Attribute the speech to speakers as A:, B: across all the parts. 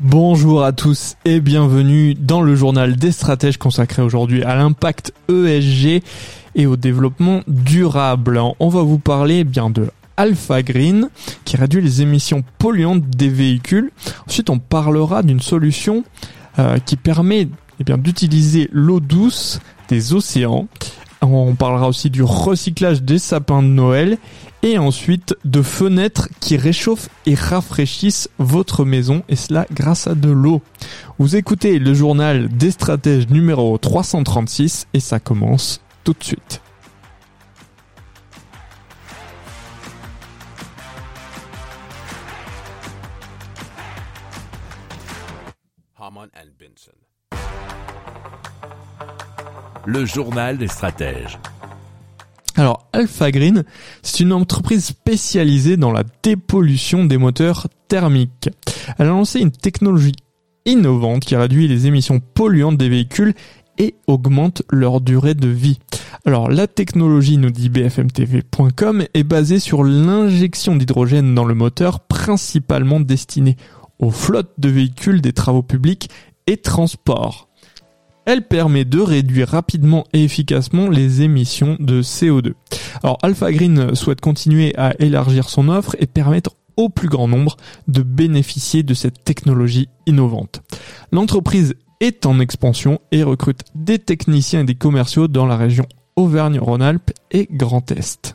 A: Bonjour à tous et bienvenue dans le journal des stratèges consacré aujourd'hui à l'impact ESG et au développement durable. On va vous parler bien de Alpha Green qui réduit les émissions polluantes des véhicules. Ensuite, on parlera d'une solution euh, qui permet eh bien d'utiliser l'eau douce des océans. On parlera aussi du recyclage des sapins de Noël et ensuite de fenêtres qui réchauffent et rafraîchissent votre maison et cela grâce à de l'eau. Vous écoutez le journal des stratèges numéro 336 et ça commence tout de suite.
B: Le journal des stratèges.
A: Alors Alpha Green, c'est une entreprise spécialisée dans la dépollution des moteurs thermiques. Elle a lancé une technologie innovante qui réduit les émissions polluantes des véhicules et augmente leur durée de vie. Alors la technologie, nous dit bfmtv.com, est basée sur l'injection d'hydrogène dans le moteur principalement destinée aux flottes de véhicules des travaux publics et transports. Elle permet de réduire rapidement et efficacement les émissions de CO2. Alors Alpha Green souhaite continuer à élargir son offre et permettre au plus grand nombre de bénéficier de cette technologie innovante. L'entreprise est en expansion et recrute des techniciens et des commerciaux dans la région Auvergne-Rhône-Alpes et Grand Est.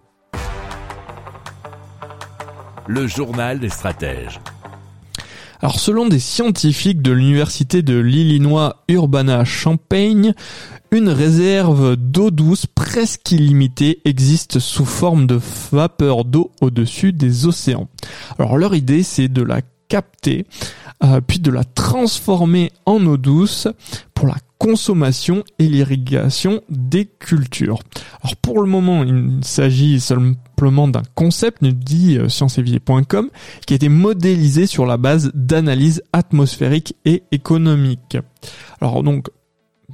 B: Le journal des stratèges.
A: Alors selon des scientifiques de l'université de l'Illinois Urbana-Champaign, une réserve d'eau douce presque illimitée existe sous forme de vapeur d'eau au-dessus des océans. Alors leur idée c'est de la capter, euh, puis de la transformer en eau douce consommation et l'irrigation des cultures. Alors pour le moment, il s'agit simplement d'un concept, nous dit euh, scienceévier.com, qui a été modélisé sur la base d'analyses atmosphériques et économiques. Alors donc,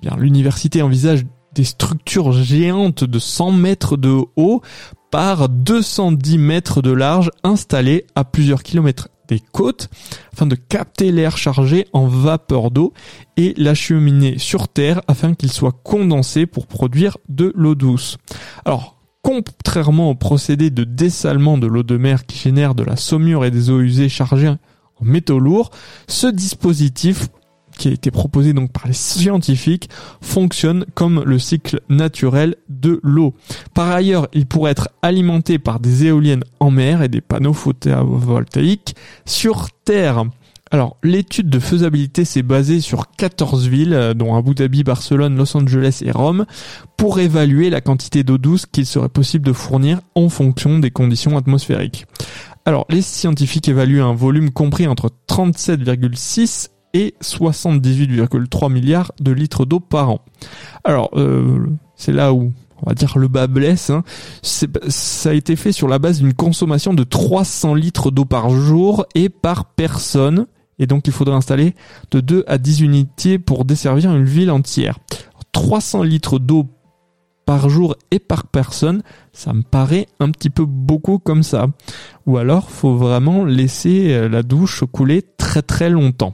A: bien l'université envisage des structures géantes de 100 mètres de haut par 210 mètres de large installées à plusieurs kilomètres des côtes afin de capter l'air chargé en vapeur d'eau et l'acheminer sur Terre afin qu'il soit condensé pour produire de l'eau douce. Alors, contrairement au procédé de dessalement de l'eau de mer qui génère de la saumure et des eaux usées chargées en métaux lourds, ce dispositif qui a été proposé donc par les scientifiques fonctionne comme le cycle naturel de l'eau. Par ailleurs, il pourrait être alimenté par des éoliennes en mer et des panneaux photovoltaïques sur terre. Alors, l'étude de faisabilité s'est basée sur 14 villes, dont Abu Dhabi, Barcelone, Los Angeles et Rome, pour évaluer la quantité d'eau douce qu'il serait possible de fournir en fonction des conditions atmosphériques. Alors, les scientifiques évaluent un volume compris entre 37,6 et 78,3 milliards de litres d'eau par an. Alors, euh, c'est là où on va dire le bas blesse. Hein. Ça a été fait sur la base d'une consommation de 300 litres d'eau par jour et par personne. Et donc il faudrait installer de 2 à 10 unités pour desservir une ville entière. 300 litres d'eau par jour et par personne, ça me paraît un petit peu beaucoup comme ça. Ou alors, faut vraiment laisser euh, la douche couler très très longtemps.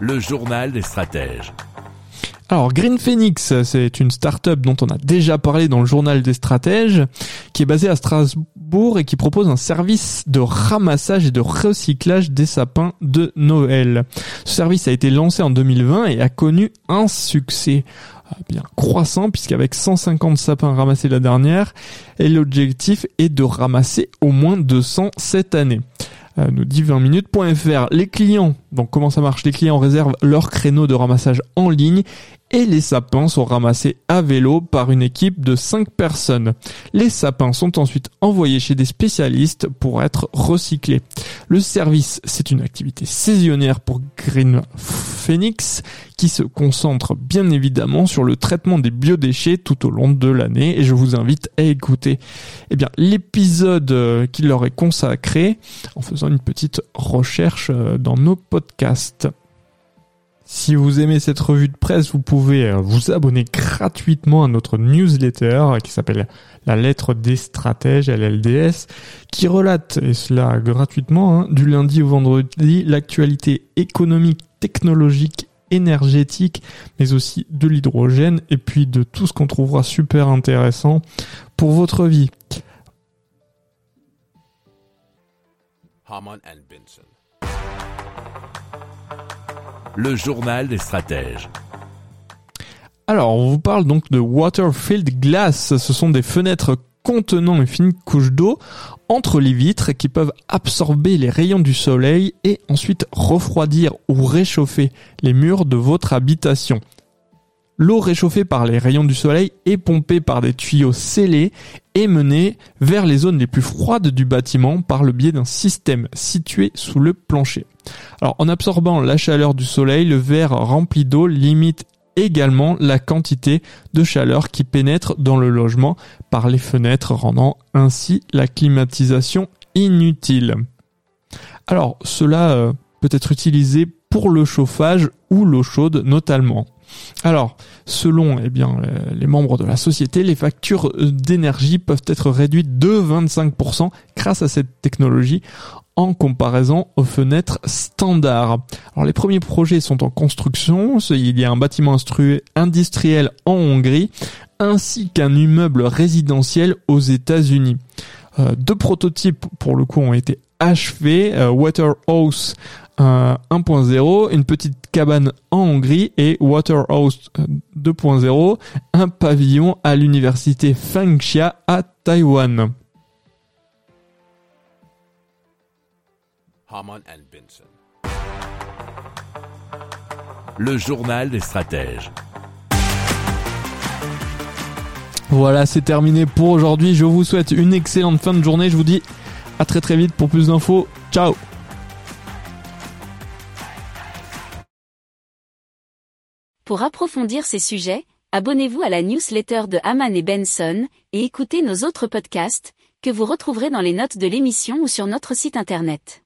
B: Le journal des stratèges.
A: Alors Green Phoenix, c'est une start-up dont on a déjà parlé dans le journal des stratèges, qui est basée à Strasbourg et qui propose un service de ramassage et de recyclage des sapins de Noël. Ce service a été lancé en 2020 et a connu un succès euh, bien croissant puisqu'avec 150 sapins ramassés la dernière, l'objectif est de ramasser au moins 200 cette année. Euh, nous dit 20minutes.fr. Les clients, donc comment ça marche? Les clients réservent leur créneau de ramassage en ligne et les sapins sont ramassés à vélo par une équipe de 5 personnes. Les sapins sont ensuite envoyés chez des spécialistes pour être recyclés. Le service, c'est une activité saisonnière pour Green Phoenix qui se concentre bien évidemment sur le traitement des biodéchets tout au long de l'année et je vous invite à écouter eh bien l'épisode euh, qui leur est consacré en faisant une petite recherche euh, dans nos podcasts. Si vous aimez cette revue de presse, vous pouvez euh, vous abonner gratuitement à notre newsletter qui s'appelle La lettre des stratèges, LLDS, qui relate, et cela gratuitement, hein, du lundi au vendredi, l'actualité économique, technologique, énergétique, mais aussi de l'hydrogène, et puis de tout ce qu'on trouvera super intéressant pour votre vie.
B: Le journal des stratèges.
A: Alors, on vous parle donc de Waterfield Glass. Ce sont des fenêtres contenant une fine couche d'eau entre les vitres qui peuvent absorber les rayons du soleil et ensuite refroidir ou réchauffer les murs de votre habitation. L'eau réchauffée par les rayons du soleil est pompée par des tuyaux scellés et menée vers les zones les plus froides du bâtiment par le biais d'un système situé sous le plancher. Alors en absorbant la chaleur du soleil, le verre rempli d'eau limite également la quantité de chaleur qui pénètre dans le logement par les fenêtres, rendant ainsi la climatisation inutile. Alors cela euh, peut être utilisé pour le chauffage ou l'eau chaude notamment. Alors, selon eh bien, les membres de la société, les factures d'énergie peuvent être réduites de 25% grâce à cette technologie en comparaison aux fenêtres standards. Alors les premiers projets sont en construction, il y a un bâtiment industriel en Hongrie ainsi qu'un immeuble résidentiel aux États-Unis. Euh, deux prototypes pour le coup ont été achevés, euh, Waterhouse euh, 1.0, une petite cabane en Hongrie et Waterhouse euh, 2.0, un pavillon à l'université Fengxia à Taïwan.
B: Le journal des stratèges.
A: Voilà, c'est terminé pour aujourd'hui. Je vous souhaite une excellente fin de journée. Je vous dis à très très vite pour plus d'infos. Ciao
C: Pour approfondir ces sujets, abonnez-vous à la newsletter de Haman et Benson et écoutez nos autres podcasts que vous retrouverez dans les notes de l'émission ou sur notre site internet.